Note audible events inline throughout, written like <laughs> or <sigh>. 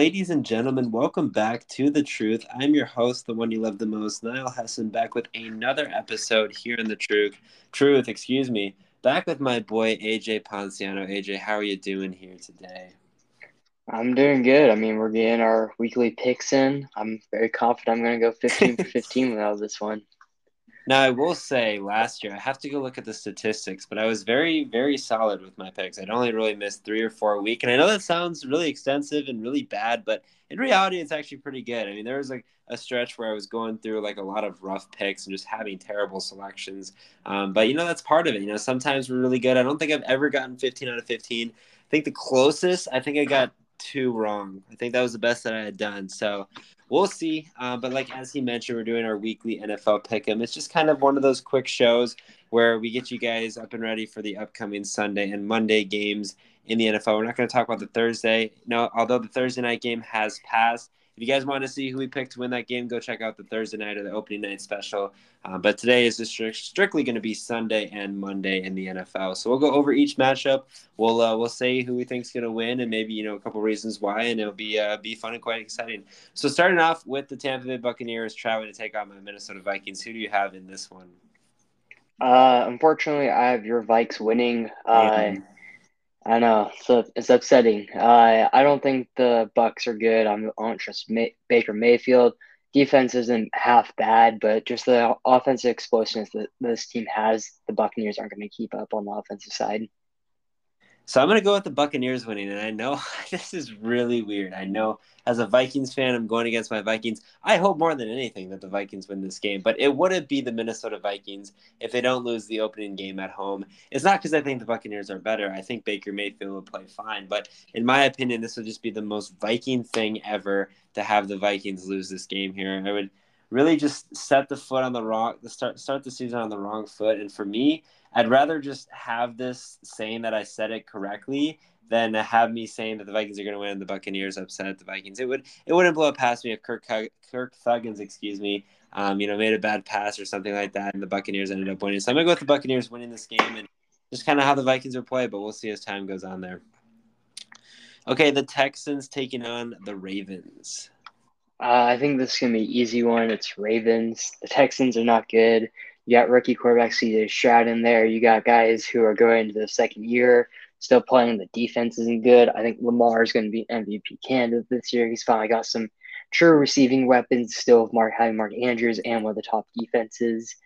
ladies and gentlemen, welcome back to The Truth. I'm your host, the one you love the most, Niall Hessen, back with another episode here in The Truth. Truth, excuse me. Back with my boy, AJ Ponciano. AJ, how are you doing here today? I'm doing good. I mean, we're getting our weekly picks in. I'm very confident I'm going to go 15 for 15 <laughs> without this one. Now, I will say last year, I have to go look at the statistics, but I was very, very solid with my picks. I'd only really missed three or four a week. And I know that sounds really extensive and really bad, but in reality, it's actually pretty good. I mean, there was like a stretch where I was going through like a lot of rough picks and just having terrible selections. Um, but, you know, that's part of it. You know, sometimes we're really good. I don't think I've ever gotten 15 out of 15. I think the closest, I think I got two wrong. I think that was the best that I had done. So we'll see. Uh, but like as he mentioned, we're doing our weekly NFL pick'em. It's just kind of one of those quick shows where we get you guys up and ready for the upcoming Sunday and Monday games in the NFL. We're not going to talk about the Thursday. No, although the Thursday night game has passed. If you guys want to see who we picked to win that game, go check out the Thursday night or the opening night special. Uh, but today is just strictly going to be Sunday and Monday in the NFL. So we'll go over each matchup. We'll uh, we'll say who we think is going to win and maybe you know a couple reasons why, and it'll be uh, be fun and quite exciting. So starting off with the Tampa Bay Buccaneers traveling to take on my Minnesota Vikings. Who do you have in this one? Uh, unfortunately, I have your Vikes winning. Uh, I know, so it's upsetting. Uh, I don't think the Bucs are good. I'm, I don't trust May- Baker Mayfield. Defense isn't half bad, but just the offensive explosiveness that this team has, the Buccaneers aren't going to keep up on the offensive side. So I'm going to go with the Buccaneers winning. And I know <laughs> this is really weird. I know as a Vikings fan, I'm going against my Vikings. I hope more than anything that the Vikings win this game, but it wouldn't be the Minnesota Vikings if they don't lose the opening game at home. It's not because I think the Buccaneers are better. I think Baker Mayfield would play fine. But in my opinion, this would just be the most Viking thing ever to have the Vikings lose this game here. I would really just set the foot on the wrong, start, start the season on the wrong foot. And for me, I'd rather just have this saying that I said it correctly than have me saying that the Vikings are going to win and the Buccaneers upset the Vikings. It would it wouldn't blow past me if Kirk Kirk Thuggins, excuse me, um, you know, made a bad pass or something like that, and the Buccaneers ended up winning. So I'm gonna go with the Buccaneers winning this game and just kind of how the Vikings are played, but we'll see as time goes on there. Okay, the Texans taking on the Ravens. Uh, I think this is gonna be an easy one. It's Ravens. The Texans are not good. You got rookie quarterback CJ Stroud in there. You got guys who are going into the second year, still playing. The defense isn't good. I think Lamar is going to be MVP candidate this year. He's finally got some true receiving weapons still with Mark having Mark Andrews and one of the top defenses.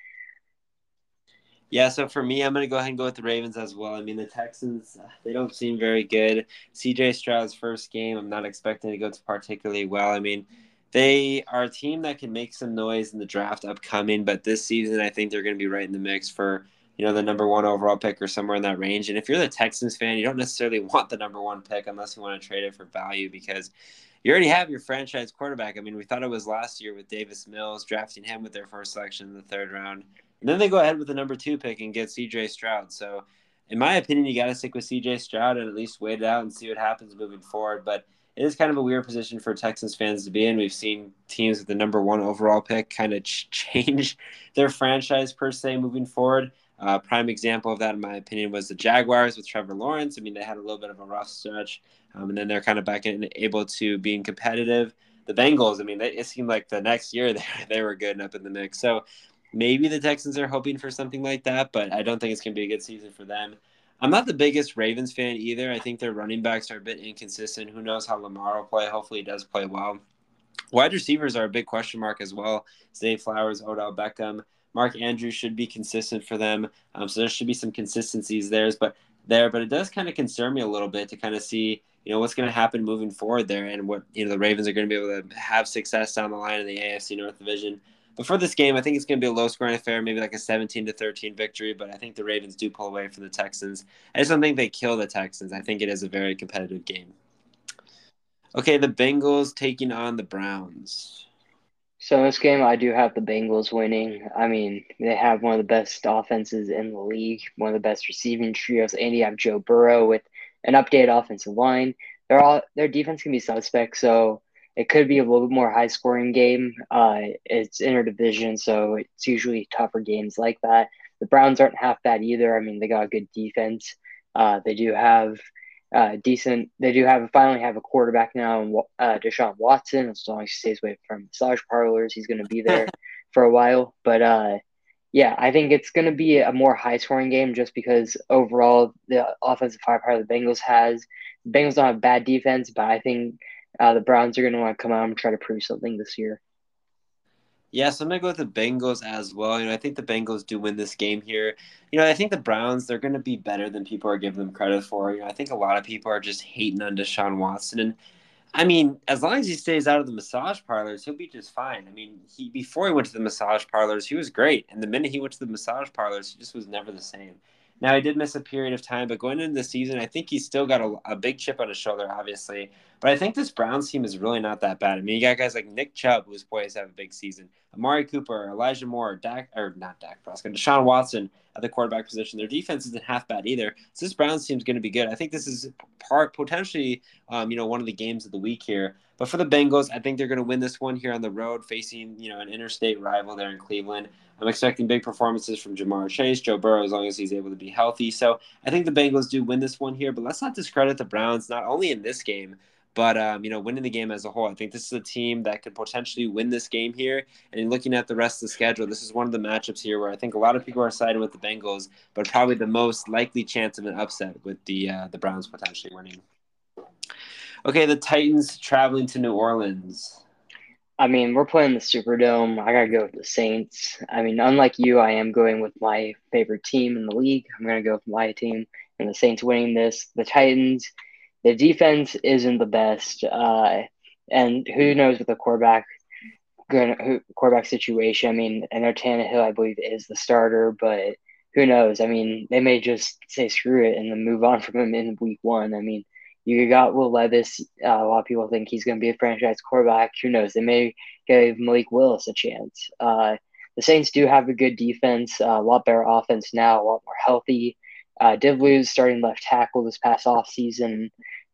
Yeah, so for me, I'm going to go ahead and go with the Ravens as well. I mean, the Texans, uh, they don't seem very good. CJ Stroud's first game, I'm not expecting it to go to particularly well. I mean, they are a team that can make some noise in the draft upcoming, but this season I think they're going to be right in the mix for you know the number one overall pick or somewhere in that range. And if you're the Texans fan, you don't necessarily <laughs> want the number one pick unless you want to trade it for value because you already have your franchise quarterback. I mean, we thought it was last year with Davis Mills drafting him with their first selection in the third round, and then they go ahead with the number two pick and get C.J. Stroud. So, in my opinion, you got to stick with C.J. Stroud and at least wait it out and see what happens moving forward. But it is kind of a weird position for Texans fans to be in. We've seen teams with the number one overall pick kind of ch- <laughs> change their franchise per se moving forward. Uh, prime example of that, in my opinion, was the Jaguars with Trevor Lawrence. I mean, they had a little bit of a rough stretch, um, and then they're kind of back and able to being competitive. The Bengals, I mean, they, it seemed like the next year <laughs> they, they were good and up in the mix. So maybe the Texans are hoping for something like that, but I don't think it's going to be a good season for them. I'm not the biggest Ravens fan either. I think their running backs are a bit inconsistent. Who knows how Lamar will play? Hopefully, he does play well. Wide receivers are a big question mark as well. Zay Flowers, Odell Beckham, Mark Andrews should be consistent for them. Um, so there should be some consistencies there, but there. But it does kind of concern me a little bit to kind of see you know what's going to happen moving forward there, and what you know the Ravens are going to be able to have success down the line in the AFC North Division. But for this game, I think it's going to be a low scoring affair, maybe like a 17 to 13 victory. But I think the Ravens do pull away from the Texans. I just don't think they kill the Texans. I think it is a very competitive game. Okay, the Bengals taking on the Browns. So this game, I do have the Bengals winning. I mean, they have one of the best offenses in the league, one of the best receiving trios, and you have Joe Burrow with an updated offensive line. They're all their defense can be suspect, so it could be a little bit more high scoring game. Uh, it's interdivision, so it's usually tougher games like that. The Browns aren't half bad either. I mean, they got a good defense. Uh, they do have uh, decent. They do have finally have a quarterback now, uh, Deshaun Watson. As long as he stays away from massage parlors, he's going to be there <laughs> for a while. But uh, yeah, I think it's going to be a more high scoring game just because overall the offensive firepower the Bengals has. The Bengals don't have bad defense, but I think uh, the Browns are going to want to come out and try to prove something this year. Yeah, so I'm gonna go with the Bengals as well. You know, I think the Bengals do win this game here. You know, I think the Browns they're gonna be better than people are giving them credit for. You know, I think a lot of people are just hating on Deshaun Watson, and I mean, as long as he stays out of the massage parlors, he'll be just fine. I mean, he before he went to the massage parlors, he was great, and the minute he went to the massage parlors, he just was never the same. Now he did miss a period of time, but going into the season, I think he's still got a, a, big chip on his shoulder, obviously. But I think this Browns team is really not that bad. I mean, you got guys like Nick Chubb, who's poised to have a big season, Amari Cooper, Elijah Moore, Dak, or not Dak Prescott, Deshaun Watson at the quarterback position. Their defense isn't half bad either. So this Browns team is going to be good. I think this is part potentially, um, you know, one of the games of the week here. But for the Bengals, I think they're going to win this one here on the road, facing you know an interstate rival there in Cleveland. I'm expecting big performances from Ja'Marr Chase, Joe Burrow, as long as he's able to be healthy. So I think the Bengals do win this one here. But let's not discredit the Browns, not only in this game, but um, you know, winning the game as a whole, I think this is a team that could potentially win this game here. And looking at the rest of the schedule, this is one of the matchups here where I think a lot of people are siding with the Bengals, but probably the most likely chance of an upset with the uh, the Browns potentially winning. Okay, the Titans traveling to New Orleans. I mean, we're playing the Superdome. I gotta go with the Saints. I mean, unlike you, I am going with my favorite team in the league. I'm gonna go with my team, and the Saints winning this. The Titans the defense isn't the best, uh, and who knows with the quarterback quarterback situation. I mean, I know Tannehill, I believe, is the starter, but who knows? I mean, they may just say screw it and then move on <laughs> from him in week one. I mean, you got Will Levis. Uh, a lot of people think he's going to be a franchise quarterback. Who knows? They may give Malik Willis a chance. Uh, the Saints do have a good defense, uh, a lot better offense now, a lot more healthy. Uh, lose starting left tackle this past off season,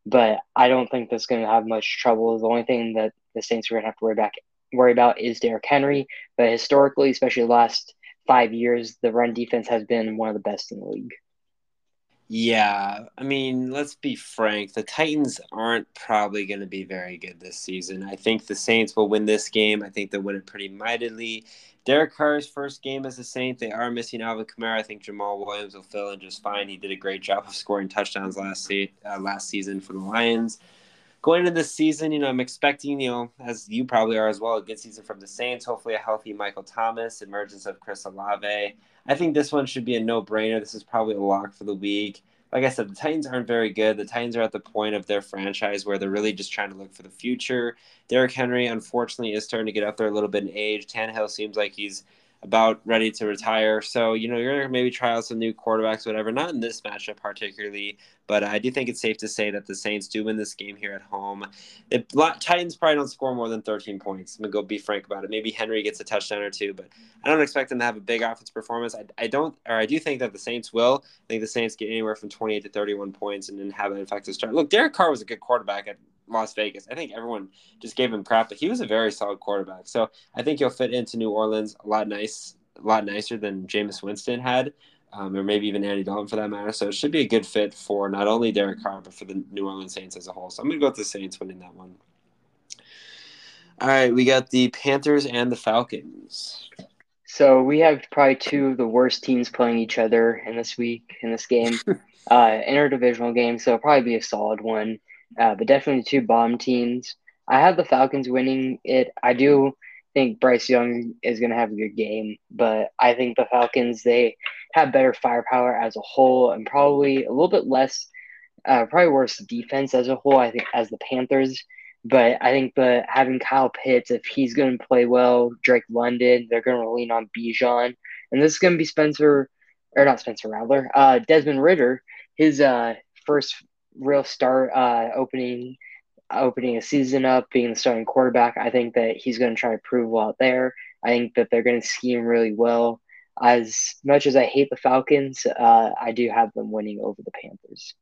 but I don't think that's going to have much trouble. The only thing that the Saints are going to have to worry back worry about is Derrick Henry. But historically, especially the last five years, the run defense has been one of the best in the league. Yeah, I mean, let's be frank. The Titans aren't probably going to be very good this season. I think the Saints will win this game. I think they'll win it pretty mightily. Derek Carr's first game as a Saint, they are missing Alvin Kamara. I think Jamaal Williams will fill in just fine. He did a great job of scoring touchdowns last se- uh, last season for the Lions. Going into this season, you know, I'm expecting, you know, as you probably are as well, a good season from the Saints. Hopefully, a healthy Michael Thomas, emergence of Chris Olave. I think this one should be a no-brainer. This is probably a lock for the week like I said, the Titans aren't very good. The Titans are at the point of their franchise where they're really just trying to look for the future. Derrick Henry, unfortunately, is starting to get up there a little bit in age. Tannehill seems like he's about ready to retire. So, you know, you're going to maybe try out some new quarterbacks, whatever. Not in this matchup particularly, but I do think it's safe to say that the Saints do win this game here at home. The Titans probably don't score more than 13 points. I'm going to go be frank about it. Maybe Henry gets a touchdown or two, but I don't expect them to have a big offense performance. I, I don't, or I do think that the Saints will. I think the Saints get anywhere from 28 to 31 points and then have an effective start. Look, Derek Carr was a good quarterback at Las Vegas. I think everyone just gave him crap, but he was a very solid quarterback. So I think he'll fit into New Orleans a lot nice, a lot nicer than Jameis Winston had, um, or maybe even Andy Dalton for that matter. So it should be a good fit for not only Derek Carr but for the New Orleans Saints as a whole. So I'm gonna go with the Saints winning that one. All right, we got the Panthers and the Falcons. So we have probably two of the worst teams playing each other in this week in this game, <laughs> uh, interdivisional game. So it'll probably be a solid one uh, but definitely two bomb teams. I have the Falcons winning it. I do think Bryce Young is going to have a good game, but I think the Falcons they have better firepower as a whole and probably a little bit less, uh, probably worse defense as a whole. I think as the Panthers, but I think the having Kyle Pitts, if he's going to play well, Drake London, they're going to lean on Bijan, and this is going to be Spencer or not Spencer Rattler, uh, Desmond Ridder his uh, first real start uh, opening opening a season up, being the starting quarterback. I think that he's going to try to prove a lot there. I think that they're going to scheme really well. As much as I hate the Falcons, uh, I do have them winning over the Panthers.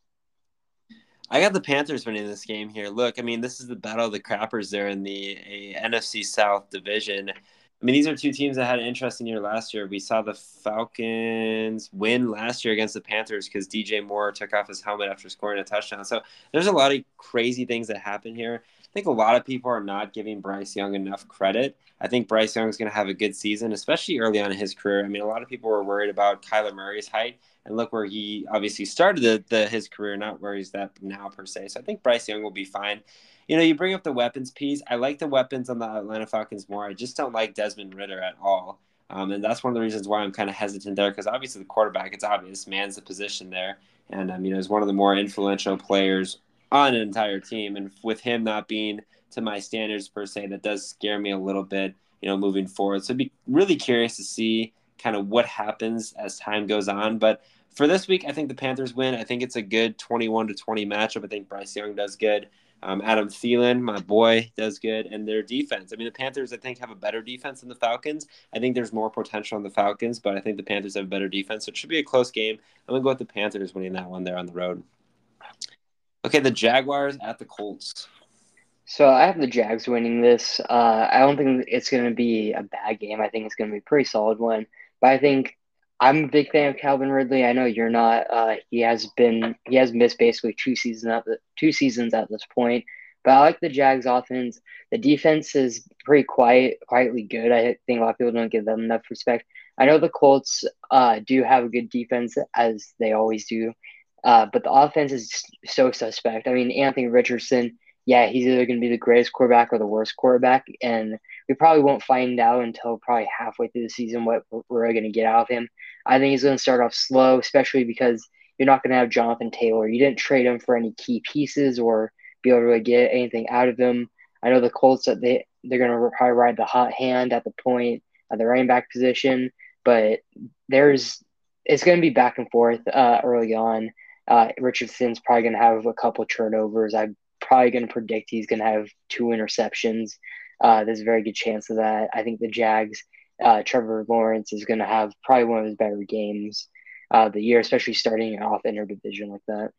I got the Panthers winning this game here. Look, I mean, this is the battle of the crappers there in the NFC South division. I mean, these are two teams that had an interesting year last year. We saw the Falcons win last year against the Panthers because DJ Moore took off his helmet after scoring a touchdown. So there's a lot of crazy things that happen here. I think a lot of people are not giving Bryce Young enough credit. I think Bryce Young is going to have a good season, especially early on in his career. I mean, a lot of people were worried about Kyler Murray's height, and look where he obviously started the, the his career, not where he's at now per se. So I think Bryce Young will be fine you know, you bring up the weapons piece. I like the weapons on the Atlanta Falcons more. I just don't like Desmond Ridder at all. Um, and that's one of the reasons why I'm kind of hesitant there because obviously the quarterback, it's obvious, man's the position there. And, um, you know, is one of the more influential players on an entire team. And with him not being to my standards per se, that does scare me a little bit, you know, moving forward. So I'd be really curious to see kind of what happens as time goes on. But for this week, I think the Panthers win. I think it's a good 21 to 20 matchup. I think Bryce Young does good. Um, Adam Thielen, my boy, does good, and their defense. I mean, the Panthers, I think, have a better defense than the Falcons. I think there's more potential in the Falcons, but I think the Panthers have a better defense. So it should be a close game. I'm gonna go with the Panthers winning that one there on the road. Okay, the Jaguars at the Colts. So I have the Jags winning this. Uh, I don't think it's going to be a bad game. I think it's going to be a pretty solid one. But I think I'm a big fan of Calvin Ridley. I know you're not. Uh, he has been he has missed basically two seasons at the two seasons at this point. But I like the Jags offense. The defense is pretty quiet, quietly good. I think a lot of people don't give them enough respect. I know the Colts uh, do have a good defense as they always do, uh, but the offense is so suspect. I mean, Anthony Richardson yeah, he's either going to be the greatest quarterback or the worst quarterback. And we probably won't find out until probably halfway through the season what we're going to get out of him. I think he's going to start off slow, especially because you're not going to have Jonathan Taylor. You didn't trade him for any key pieces or be able to really get anything out of him. I know the Colts that they they're going to probably ride the hot hand at the point at the running back position, but there's it's going to be back and forth uh, early on. Uh, Richardson's probably going to have a couple turnovers. I probably going to predict he's going to have two interceptions. Uh, there's a very good chance of that. I think the Jags, uh, Trevor Lawrence is going to have probably one of his better games uh, the year, especially starting off in her division like that.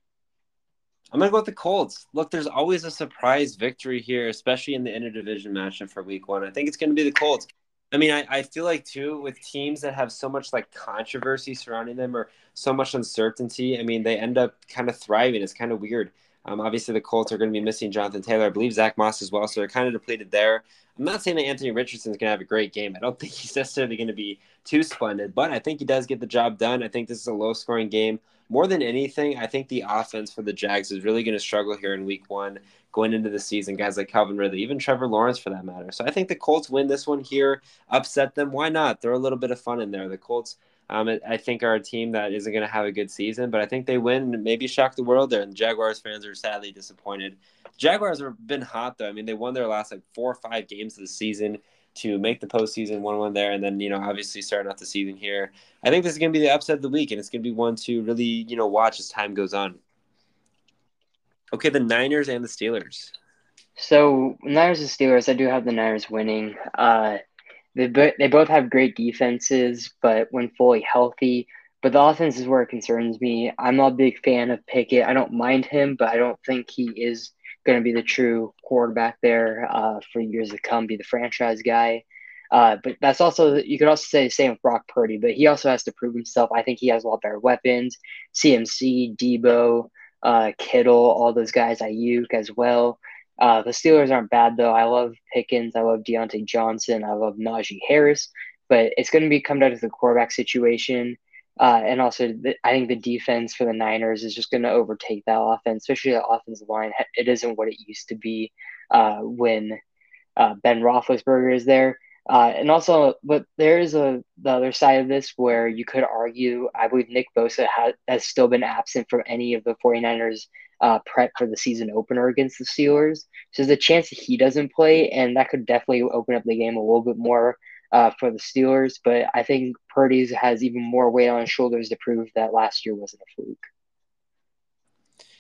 I'm gonna go with the Colts. Look, there's always a surprise victory here, especially in the interdivision matchup for Week One. I think it's gonna be the Colts. I mean, I, I feel like too with teams that have so much like controversy surrounding them or so much uncertainty. I mean, they end up kind of thriving. It's kind of weird. Um, obviously, the Colts are going to be missing Jonathan Taylor. I believe Zach Moss as well, so they're kind of depleted there. I'm not saying that Anthony Richardson is going to have a great game. I don't think he's necessarily going to be too splendid, but I think he does get the job done. I think this is a low scoring game. More than anything, I think the offense for the Jags is really going to struggle here in week one going into the season. Guys like Calvin Ridley, even Trevor Lawrence for that matter. So I think the Colts win this one here, upset them. Why not? Throw a little bit of fun in there. The Colts um, I think are a team that isn't going to have a good season, but I think they win maybe shock the world there. And Jaguars fans are sadly disappointed. Jaguars have been hot though. I mean, they won their last like four or five games of the season to make the postseason, one one there, and then you know obviously starting off the season here. I think this is going to be the upset of the week, and it's going to be one to really you know watch as time goes on. Okay, the Niners and the Steelers. So Niners and Steelers, I do have the Niners winning. Uh, they they both have great defenses, but when fully healthy, but the offense is where it concerns me. I'm not a big fan of Pickett. I don't mind him, but I don't think he is going to be the true quarterback there uh, for years to come, be the franchise guy. Uh, but that's also you could also say the same with Brock Purdy, but he also has to prove himself. I think he has a lot better weapons. CMC, Deebo, uh, Kittle, all those guys, Aiyuk as well. Uh, the Steelers aren't bad though. I love Pickens. I love Diontae Johnson. I love Najee Harris. But it's going to be come down to the quarterback situation. Uh, and also, the, I think the defense for the Niners is just going to overtake that offense, especially the offensive line. It isn't what it used to be uh, when uh, Ben Roethlisberger is there. Uh, and also, but there is a the other side of this where you could argue. I believe Nick Bosa has, has still been absent from any of the 49ers uh, prep for the season opener against the Steelers. So there's a chance that he doesn't play, and that could definitely open up the game a little bit more uh, for the Steelers. But I think Purdy's has even more weight on his shoulders to prove that last year wasn't a fluke.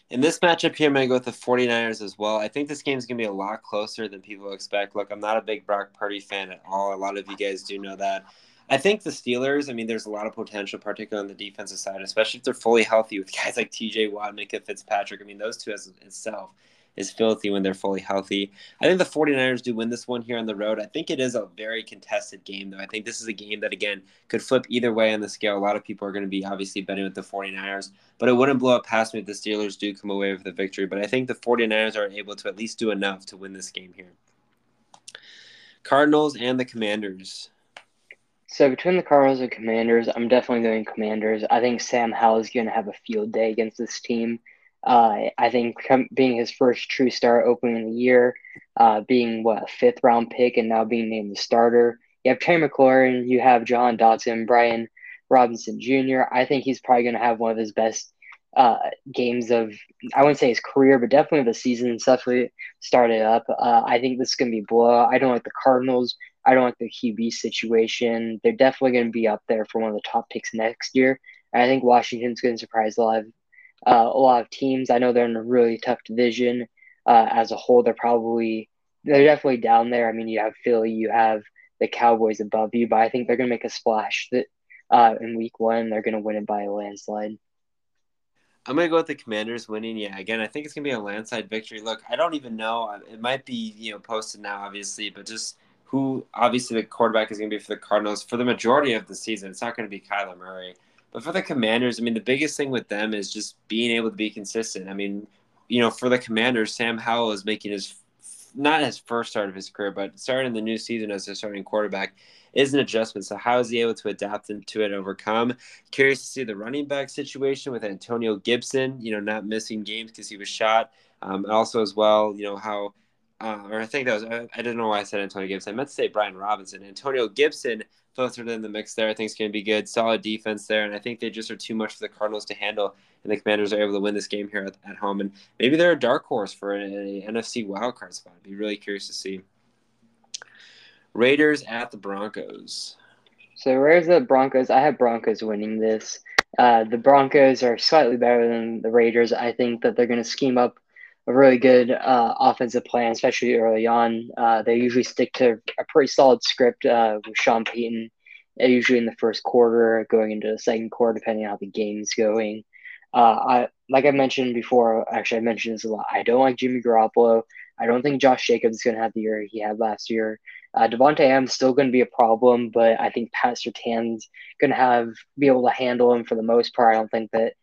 In this matchup here, I'm going to go with the 49ers as well. I think this game is going to be a lot closer than people expect. Look, I'm not a big Brock Purdy fan at all. A lot of you guys do know that. I think the Steelers, I mean, there's a lot of potential, particularly on the defensive side, especially if they're fully healthy with guys like TJ Watt, Minkah Fitzpatrick. I mean, those two as itself is filthy when they're fully healthy. I think the 49ers do win this one here on the road. I think it is a very contested game, though. I think this is a game that, again, could flip either way on the scale. A lot of people are going to be obviously betting with the 49ers, but it wouldn't blow up past me if the Steelers do come away with the victory. But I think the 49ers are able to at least do enough to win this game here. Cardinals and the Commanders. So between the Cardinals and Commanders, I'm definitely going Commanders. I think Sam Howell is going to have a field day against this team. Uh, I think being his first true start opening the year, uh, being what a fifth round pick and now being named the starter. You have Terry McLaurin, you have Jahan Dotson, Brian Robinson Jr. I think he's probably going to have one of his best uh, games of I wouldn't say his career, but definitely the season And definitely started up. Uh, I think this is going to be blow. I don't like the Cardinals. I don't like the QB situation. They're definitely going to be up there for one of the top picks next year. And I think Washington's going to surprise a lot of uh, a lot of teams. I know they're in a really tough division uh, as a whole. They're probably they're definitely down there. I mean, you have Philly, you have the Cowboys above you, but I think they're going to make a splash that uh, in Week One. They're going to win it by a landslide. I'm gonna go with the Commanders winning. Yeah, again, I think it's gonna be a landslide victory. Look, I don't even know. It might be you know posted now, obviously, but just who obviously the quarterback is gonna be for the Cardinals for the majority of the season. It's not gonna be Kyler Murray, but for the Commanders, I mean, the biggest thing with them is just being able to be consistent. I mean, you know, for the Commanders, Sam Howell is making his not his first start of his career, but starting the new season as a starting quarterback is an adjustment. So how is he able to adapt into it overcome? Curious to see the running back situation with Antonio Gibson, you know, not missing games because he was shot. Um, also as well, you know, how uh, or I think that was I, I didn't know why I said Antonio Gibson. I meant to say Brian Robinson. Antonio Gibson filtered in the mix there. I think it's going to be good. Solid defense there, and I think they just are too much for the Cardinals to handle. And the Commanders are able to win this game here at, at home, and maybe they're a dark horse for an NFC wildcard spot. I'd be really curious to see. Raiders at the Broncos. So Raiders at the Broncos. I have Broncos winning this. Uh, the Broncos are slightly better than the Raiders. I think that they're going to scheme up a really good uh, offensive plan, especially early on. Uh, they usually stick to a pretty solid script uh, with Sean Payton, uh, usually in the first quarter, going into the second quarter, depending on how the game's going. Uh, I like I mentioned before. Actually, I mentioned this a lot. I don't like Jimmy Garoppolo. I don't think Josh Jacobs is going to have the year he had last year. Uh, Davante Adams still going to be a problem, but I think Pat Surtain's going to have be able to handle him for the most part. I don't think that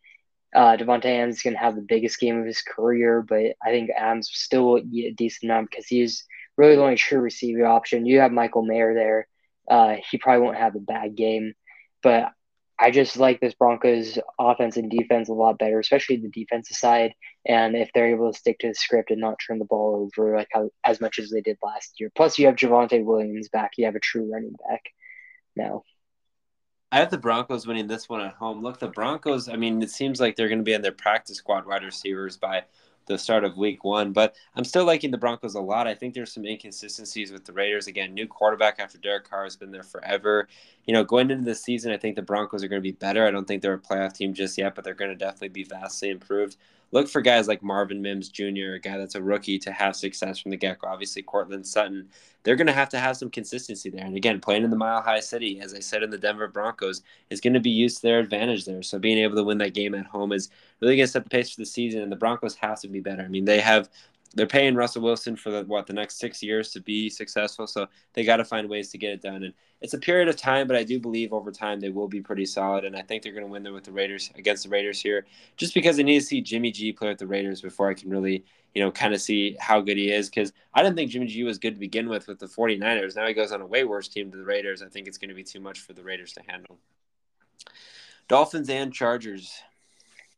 uh, Davante Adams is going to have the biggest game of his career, but I think Adams still a decent enough because he's really the only true receiver option. You have Michael Mayer there. Uh, he probably won't have a bad game, but I just like this Broncos offense and defense a lot better, especially the defensive side. And if they're able to stick to the script and not turn the ball over like how, as much as they did last year. Plus, you have Javonte Williams back. You have a true running back now. I have the Broncos winning this one at home. Look, the Broncos, I mean, it seems like they're going to be on their practice squad wide receivers by the start of week one. But I'm still liking the Broncos a lot. I think there's some inconsistencies with the Raiders. Again, new quarterback after Derek Carr has been there forever. You know, going into the season, I think the Broncos are going to be better. I don't think they're a playoff team just yet, but they're going to definitely be vastly improved. Look for guys like Marvin Mims Jr., a guy that's a rookie, to have success from the get go. Obviously, Courtland Sutton. They're going to have to have some consistency there. And again, playing in the Mile High City, as I said in the Denver Broncos, is going to be used to their advantage there. So being able to win that game at home is really going to set the pace for the season. And the Broncos have to be better. I mean, they have they're paying Russell Wilson for the, what the next six years to be successful. So they got to find ways to get it done. And it's a period of time, but I do believe over time they will be pretty solid. And I think they're going to win there with the Raiders against the Raiders here, just because I need to see Jimmy G play with the Raiders before I can really, you know, kind of see how good he is. Because I didn't think Jimmy G was good to begin with with the 49ers. Now he goes on a way worse team to the Raiders. I think it's going to be too much for the Raiders to handle. Dolphins and Chargers.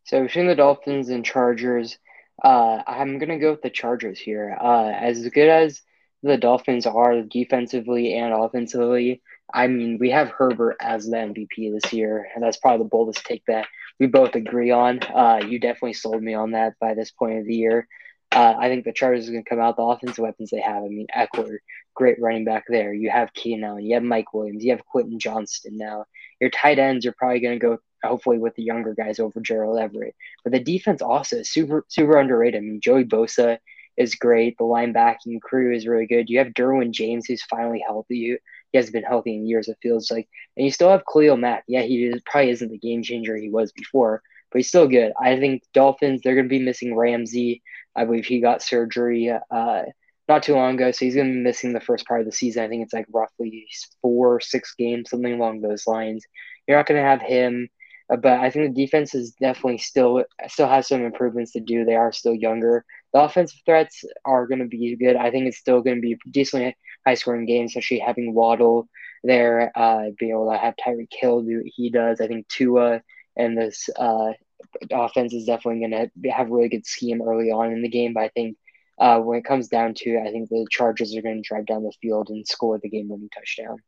So between the Dolphins and Chargers, uh, I'm gonna go with the Chargers here. Uh, as good as the Dolphins are defensively and offensively, I mean, we have Herbert as the MVP this year, and that's probably the boldest take that we both agree on. Uh, you definitely sold me on that by this point of the year. Uh, I think the Chargers are going to come out the offensive weapons they have. I mean, Ekeler, great running back there. You have Keenan Allen, you have Mike Williams, you have Quentin Johnston now. Your tight ends are probably going to go hopefully with the younger guys over Gerald Everett. But the defense also is super super underrated. I mean, Joey Bosa is great. The linebacking crew is really good. You have Derwin James, who's finally healthy. He has been healthy in years. It feels like, and you still have Khalil Mack. Yeah, he is, probably isn't the game changer he was before, but he's still good. I think Dolphins they're going to be missing Ramsey. I believe he got surgery uh, not too long ago, so he's going to be missing the first part of the season. I think it's like roughly four, six games, something along those lines. You're not going to have him, but I think the defense is definitely still still has some improvements to do. They are still younger. The offensive threats are going to be good. I think it's still going to be decently high scoring game, especially having Waddle there, uh, being able to have Tyreek Hill do what he does. I think Tua and this uh, offense is definitely going to have a really good scheme early on in the game. But I think uh, when it comes down to it, I think the Chargers are going to drive down the field and score the game winning touchdown.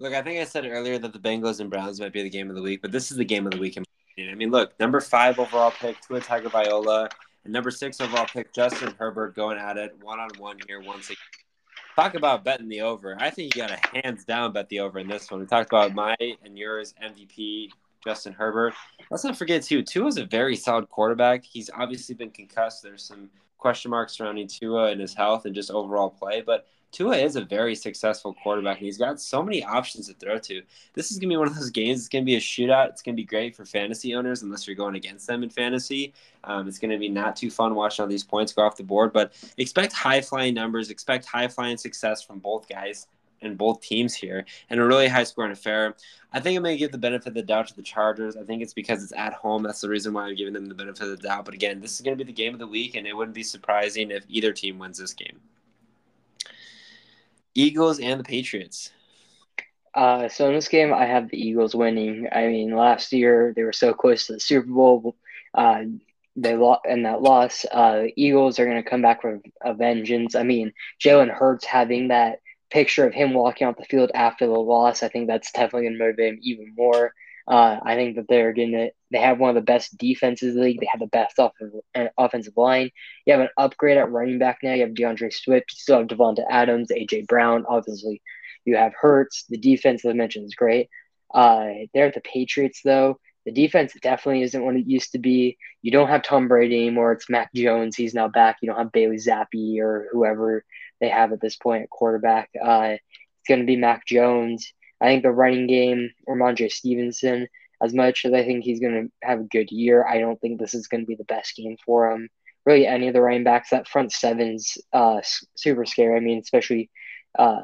Look, I think I said earlier that the Bengals and Browns might be the game of the week, but this is the game of the week. I mean, look, number five overall pick, Tua Tagovailoa, and number six overall pick, Justin Herbert, going at it one on one here once again. Talk about betting the over. I think you got to hands down bet the over in this one. We talked about my and yours MVP, Justin Herbert. Let's not forget, too, Tua is a very solid quarterback. He's obviously been concussed. There's some question marks surrounding Tua and his health and just overall play, but Tua is a very successful quarterback, and he's got so many options to throw to. This is going to be one of those games. It's going to be a shootout. It's going to be great for fantasy owners, unless you're going against them in fantasy. Um, it's going to be not too fun watching all these points go off the board, but expect high flying numbers. Expect high flying success from both guys and both teams here, and a really high scoring affair. I think I'm going to give the benefit of the doubt to the Chargers. I think it's because it's at home. That's the reason why I'm giving them the benefit of the doubt. But again, this is going to be the game of the week, and it wouldn't be surprising if either team wins this game. Eagles and the Patriots. Uh, so in this game, I have the Eagles winning. I mean, last year they were so close to the Super Bowl. Uh, they lost, and that loss. Uh, Eagles are going to come back with a vengeance. I mean, Jalen Hurts having that picture of him walking off the field after the loss, I think that's definitely going to motivate him even more. Uh, I think that they're to they have one of the best defenses in the league. They have the best offensive, uh, offensive line. You have an upgrade at running back now. You have D'Andre Swift. You still have Devonta Adams, AJ Brown. Obviously, you have Hurts. The defense, as I mentioned, is great. Uh, there at the Patriots, though, the defense definitely isn't what it used to be. You don't have Tom Brady anymore. It's Mac Jones. He's now back. You don't have Bailey Zappe or whoever they have at this point at quarterback. Uh, it's going to be Mac Jones. I think the running game, Rhamondre Stevenson, as much as I think he's going to have a good year, I don't think this is going to be the best game for him. Really, any of the running backs, that front seven's uh, super scary. I mean, especially uh,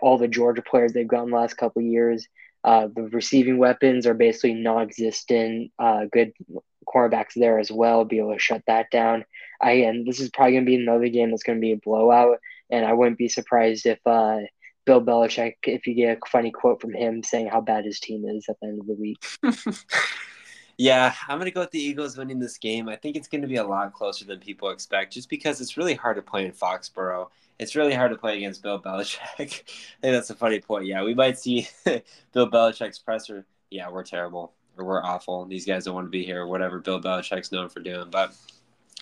all the Georgia players they've gotten the last couple years. Uh, the receiving weapons are basically non-existent. Uh, good cornerbacks there as well, be able to shut that down. I and this is probably going to be another game that's going to be a blowout, and I wouldn't be surprised if uh, Bill Belichick, if you get a funny quote from him saying how bad his team is at the end of the week. <laughs> yeah, I'm going to go with the Eagles winning this game. I think it's going to be a lot closer than people expect, just because it's really hard to play in Foxborough. It's really hard to play against Bill Belichick. <laughs> I think that's a funny point. Yeah, we might see <laughs> Bill Belichick's presser. Yeah, we're terrible or we're awful. These guys don't want to be here, whatever Bill Belichick's known for doing. But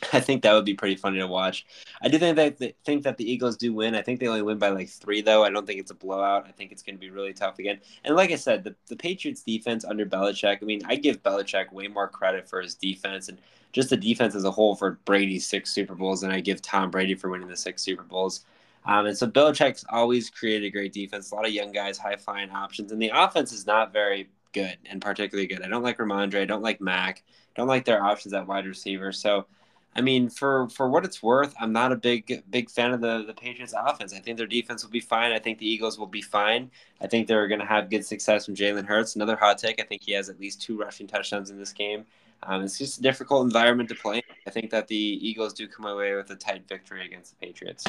<laughs> I think that would be pretty funny to watch. I do think that they think that the Eagles do win. I think they only win by like three, though. I don't think it's a blowout. I think it's going to be really tough again. And like I said, the, the Patriots defense under Belichick. I mean, I give Belichick way more credit for his defense and just the defense as a whole for Brady's six Super Bowls, and I give Tom Brady for winning the six Super Bowls. Um, and so Belichick's always created a great defense, a lot of young guys, high flying options, and the offense is not very good and particularly good. I don't like Rhamondre. I don't like Mac. Don't like their options at wide receiver. So, I mean, for for what it's worth, I'm not a big big fan of the the Patriots offense. I think their defense will be fine. I think the Eagles will be fine. I think they're going to have good success from Jalen Hurts. Another hot take. I think he has at least two rushing touchdowns in this game. Um, it's just a difficult environment to play. I think that the Eagles do come away with a tight victory against the Patriots.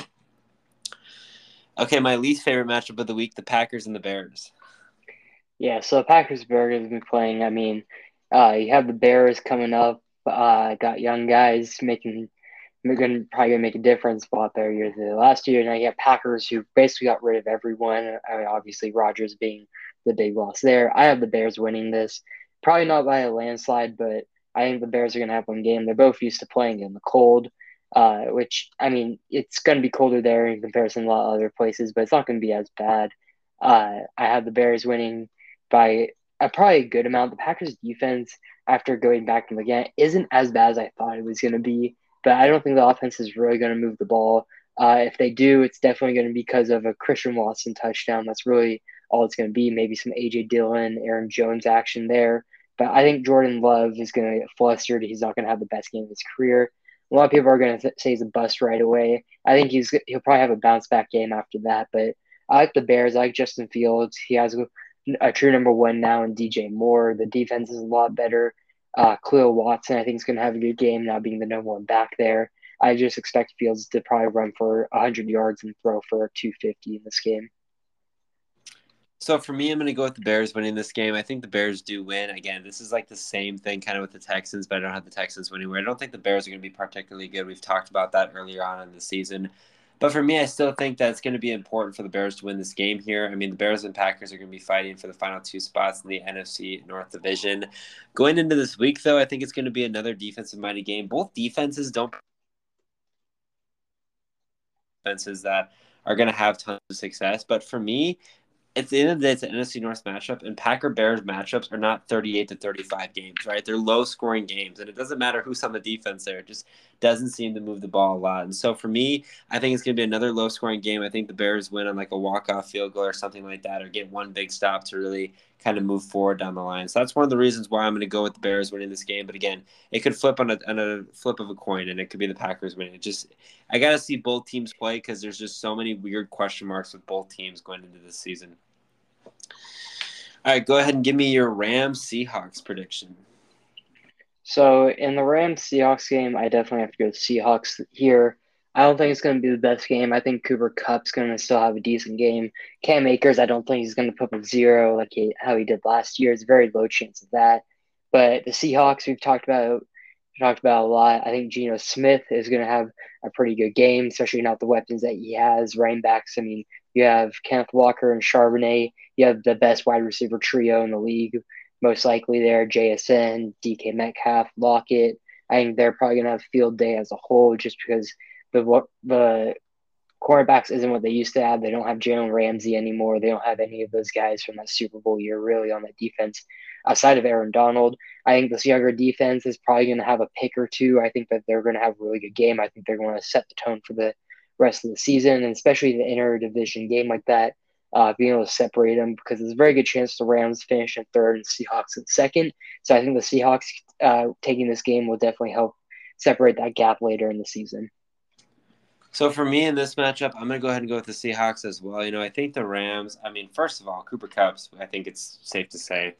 Okay, my least favorite matchup of the week: the Packers and the Bears. Yeah, so Packers Bears been playing. I mean, uh, you have the Bears coming up. Uh, got young guys making, going probably gonna make a difference spot there year the last year. Now you have Packers who basically got rid of everyone. I mean, obviously Rodgers being the big loss there. I have the Bears winning this, probably not by a landslide, but I think the Bears are gonna have one game. They're both used to playing in the cold. Uh, which I mean, it's going to be colder there in comparison to a lot of other places, but it's not going to be as bad. Uh, I have the Bears winning by a probably a good amount. The Packers defense, after going back and again, isn't as bad as I thought it was going to be. But I don't think the offense is really going to move the ball. Uh, if they do, it's definitely going to be because of a Christian Watson touchdown. That's really all it's going to be. Maybe some AJ Dillon, Aaron Jones action there. But I think Jordan Love is going to get flustered. He's not going to have the best game of his career. A lot of people are going to th- say he's a bust right away. I think he's he'll probably have a bounce back game after that. But I like the Bears. I like Justin Fields. He has a, a true number one now in DJ Moore. The defense is a lot better. Uh, Watson, I think, is going to have a good game now being the number one back there. I just expect Fields to probably run for 100 yards and throw for 250 in this game. So for me, I'm going to go with the Bears winning this game. I think the Bears do win. Again, this is like the same thing kind of with the Texans, but I don't have the Texans winning. Where I don't think the Bears are going to be particularly good. We've talked about that earlier on in the season. But for me, I still think that it's going to be important for the Bears to win this game here. I mean, the Bears and Packers are going to be fighting for the final two spots in the NFC North Division. Going into this week, though, I think it's going to be another defensive minded game. Both defenses don't defenses that are going to have tons of success. But for me, at the end of the day, it's an NFC North matchup, and Packer Bears matchups are not 38 to 35 games, right? They're low scoring games, and it doesn't matter who's on the defense there. Just doesn't seem to move the ball a lot. And so for me, I think it's going to be another low scoring game. I think the Bears win on like a walk off field goal or something like that, or get one big stop to really kind of move forward down the line. So that's one of the reasons why I'm going to go with the Bears winning this game. But again, it could flip on a, on a flip of a coin, and it could be the Packers winning. It just I got to see both teams play because there's just so many weird question marks with both teams going into this season. All right, go ahead and give me your Rams Seahawks prediction. So in the Rams Seahawks game, I definitely have to go Seahawks here. I don't think it's going to be the best game. I think Cooper Kupp's going to still have a decent game. Cam Akers, I don't think he's going to put up zero like he, how he did last year. It's very low chance of that. But the Seahawks, we've talked about talked about a lot. I think Geno Smith is going to have a pretty good game, especially not the weapons that he has. Running backs, I mean, you have Kenneth Walker and Charbonnet. You have the best wide receiver trio in the league, most likely there. JSN, DK Metcalf, Lockett. I think they're probably going to have field day as a whole just because the the cornerbacks isn't what they used to have. They don't have Jalen Ramsey anymore. They don't have any of those guys from that Super Bowl year really on that defense outside of Aaron Donald. I think this younger defense is probably going to have a pick or two. I think that they're going to have a really good game. I think they're going to set the tone for the rest of the season, and especially the inter-division game like that, uh, being able to separate them because there's a very good chance the Rams finish in third and Seahawks in second. So I think the Seahawks uh, taking this game will definitely help separate that gap later in the season. So for me in this matchup, I'm going to go ahead and go with the Seahawks as well. You know, I think the Rams. I mean, first of all, Cooper Kupp's, I think it's safe to say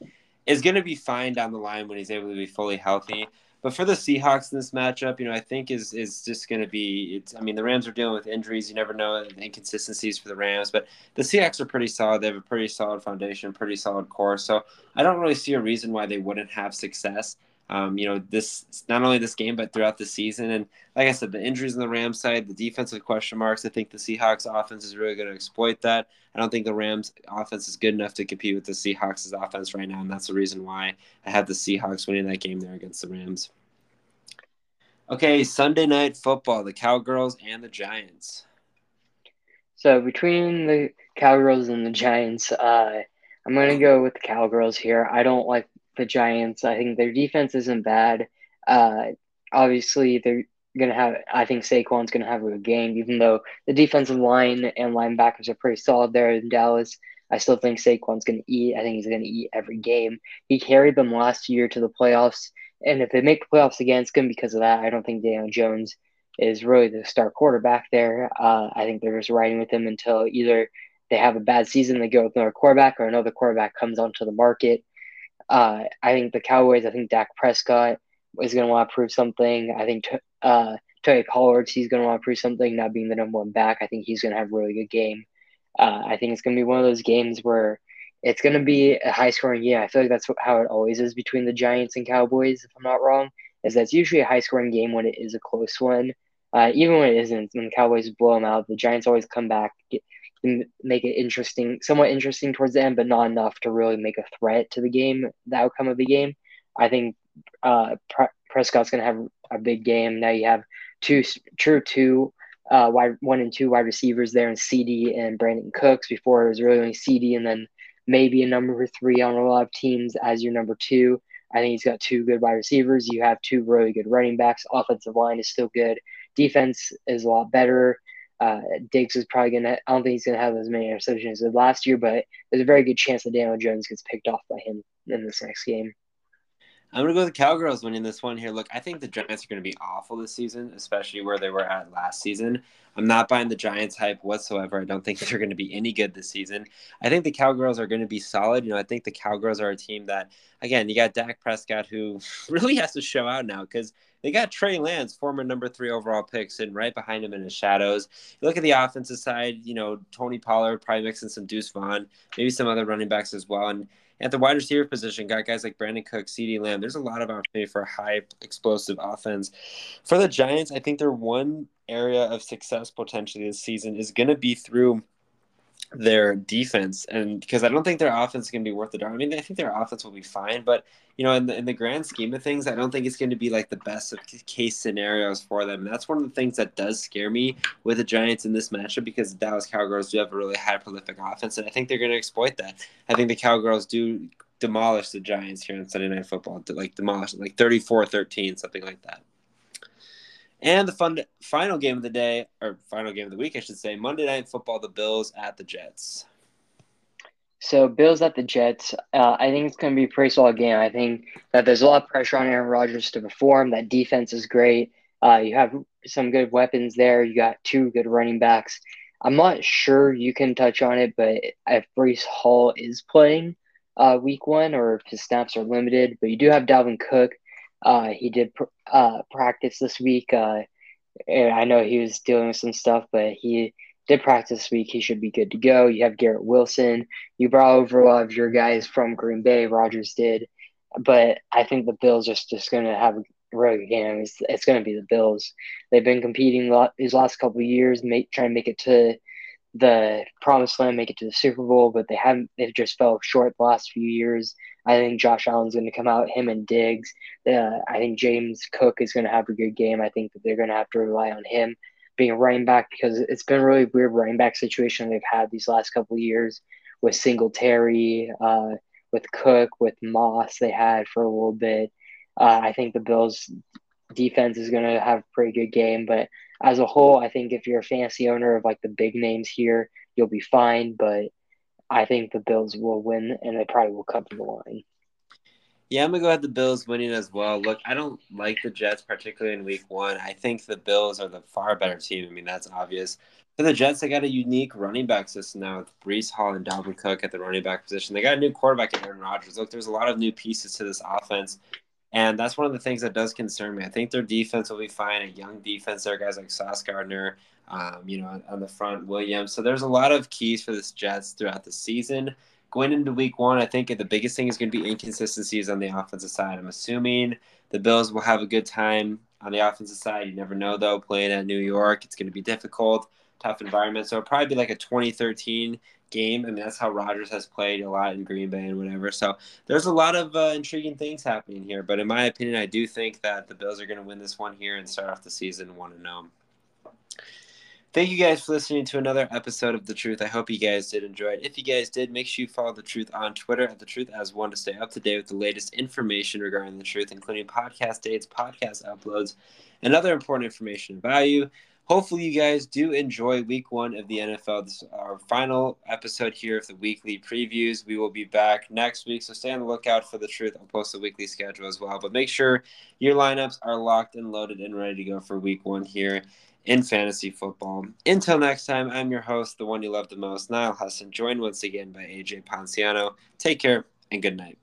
is going to be fine down the line when he's able to be fully healthy. But for the Seahawks in this matchup, you know, I think is is just going to be. It's. I mean, the Rams are dealing with injuries. You never know inconsistencies for the Rams, but the Seahawks are pretty solid. They have a pretty solid foundation, pretty solid core. So I don't really see a reason why they wouldn't have success um, you know, this not only this game but throughout the season. And like I said, the injuries on the Rams side, the defensive question marks. I think the Seahawks offense is really going to exploit that. I don't think the Rams offense is good enough to compete with the Seahawks' offense right now, and that's the reason why I have the Seahawks winning that game there against the Rams. Okay, Sunday night football, the Cowgirls and the Giants. So between the Cowgirls and the Giants, uh, I'm going to go with the Cowgirls here. I don't like the Giants. I think their defense isn't bad. Uh, obviously, they're gonna have. I think Saquon's gonna have a good game, even though the defensive line and linebackers are pretty solid there in Dallas. I still think Saquon's gonna eat. I think he's gonna eat every game. He carried them last year to the playoffs, and if they make the playoffs again, it's gonna be because of that. I don't think Daniel Jones is really the star quarterback there. Uh, I think they're just riding with him until either they have a bad season, they go with another quarterback, or another quarterback comes onto the market uh, I think the Cowboys, I think Dak Prescott is going to want to prove something. I think uh, Tony Pollard's, he's going to want to prove something, not being the number one back. I think he's going to have a really good game. Uh, I think it's going to be one of those games where it's going to be a high scoring game. I feel like that's how it always is between the Giants and Cowboys, if I'm not wrong, is that's usually a high scoring game when it is a close one. Uh, even when it isn't, when the Cowboys blow them out, the Giants always come back, get, make it interesting, somewhat interesting towards the end, but not enough to really make a threat to the game, the outcome of the game. I think uh, Pre- Prescott's going to have a big game. Now you have two true two uh, wide one and two wide receivers there in CD and Brandin Cooks. Before it was really only CD, and then maybe a number three on a lot of teams as your number two. I think he's got two good wide receivers. You have two really good running backs. Offensive line is still good. Defense is a lot better. Uh, Diggs is probably gonna. I don't think he's gonna have as many interceptions as last year, but there's a very good chance that Daniel Jones gets picked off by him in this next game. I'm gonna go with the Cowgirls winning this one here. Look, I think the Giants are gonna be awful this season, especially where they were at last season. I'm not buying the Giants hype whatsoever. I don't think <laughs> they're gonna be any good this season. I think the Cowgirls are gonna be solid. You know, I think the Cowgirls are a team that, again, you got Dak Prescott who <laughs> really has to show out now because they got Trey Lance, former number three overall pick, sitting right behind him in his shadows. You look at the offensive side, you know, Tony Pollard probably mixing some Deuce Vaughn, maybe some other running backs as well. And at the wide receiver position, got guys like Brandin Cook, CeeDee Lamb. There's a lot of opportunity for a high explosive offense. For the Giants, I think their one area of success potentially this season is going to be through their defense and because I don't think their offense is going to be worth the darn. I mean, I think their offense will be fine, but you know, in the in the grand scheme of things, I don't think it's going to be like the best of case scenarios for them. And that's one of the things that does scare me with the Giants in this matchup because the Dallas Cowgirls do have a really high prolific offense, and I think they're going to exploit that. I think the Cowgirls do demolish the Giants here on Sunday Night Football, like demolish like 34-13, something like that. And the fun final game of the day, or final game of the week, I should say, Monday Night Football, the Bills at the Jets. So Bills at the Jets, uh, I think it's going to be a pretty solid game. I think that there's a lot of pressure on Aaron Rodgers to perform. That defense is great. Uh, you have some good weapons there. You got two good running backs. I'm not sure you can touch on it, but if Breece Hall is playing uh, week one or if his snaps are limited, but you do have Dalvin Cook, uh, he did pr- uh, practice this week. Uh, I know he was dealing with some stuff, but he did practice this week. He should be good to go. You have Garrett Wilson. You brought over a lot of your guys from Green Bay. Rodgers did, but I think the Bills are just going to have a really good game. It's, it's going to be the Bills. They've been competing lot, these last couple years, make, trying to make it to the promised land, make it to the Super Bowl, but they haven't. They've just fell short the last few years. I think Josh Allen's going to come out, him and Diggs. Uh, I think James Cook is going to have a good game. I think that they're going to have to rely on him being a running back because it's been a really weird running back situation they've had these last couple years with Singletary, uh, with Cook, with Moss. They had for a little bit. Uh, I think the Bills defense is going to have a pretty good game, but as a whole, I think if you're a fantasy owner of like the big names here, you'll be fine. But I think the Bills will win, and they probably will cover the line. Yeah, I'm gonna go ahead the Bills winning as well. Look, I don't like the Jets particularly in Week One. I think the Bills are the far better team. I mean, that's obvious. For the Jets, they got a unique running back system now with Breece Hall and Dalvin Cook at the running back position. They got a new quarterback in Aaron Rodgers. Look, there's a lot of new pieces to this offense. And that's one of the things that does concern me. I think their defense will be fine. A young defense there, guys like Sauce Gardner, um, you know, on the front, Williams. So there's a lot of keys for this Jets throughout the season. Going into week one, I think the biggest thing is going to be inconsistencies on the offensive side. I'm assuming the Bills will have a good time on the offensive side. You never know, though, playing at New York. It's going to be difficult, tough environment. So it'll probably be like a 2013 game. I mean, that's how Rodgers has played a lot in Green Bay and whatever. So there's a lot of uh, intriguing things happening here. But in my opinion, I do think that the Bills are going to win this one here and start off the season 1 0. Thank you guys for listening to another episode of The Truth. I hope you guys did enjoy it. If you guys did, make sure you follow The Truth on Twitter at The Truth as one to stay up to date with the latest information regarding The Truth, including podcast dates, podcast uploads, and other important information of value hopefully you guys do enjoy week one of the NFL. This is our final episode here of the weekly previews. We will be back next week, so stay on the lookout for the truth. I'll post a weekly schedule as well. But make sure your lineups are locked and loaded and ready to go for week one here in fantasy football. Until next time, I'm your host, the one you love the most, Niall Hassan, joined once again by AJ Ponciano. Take care and good night.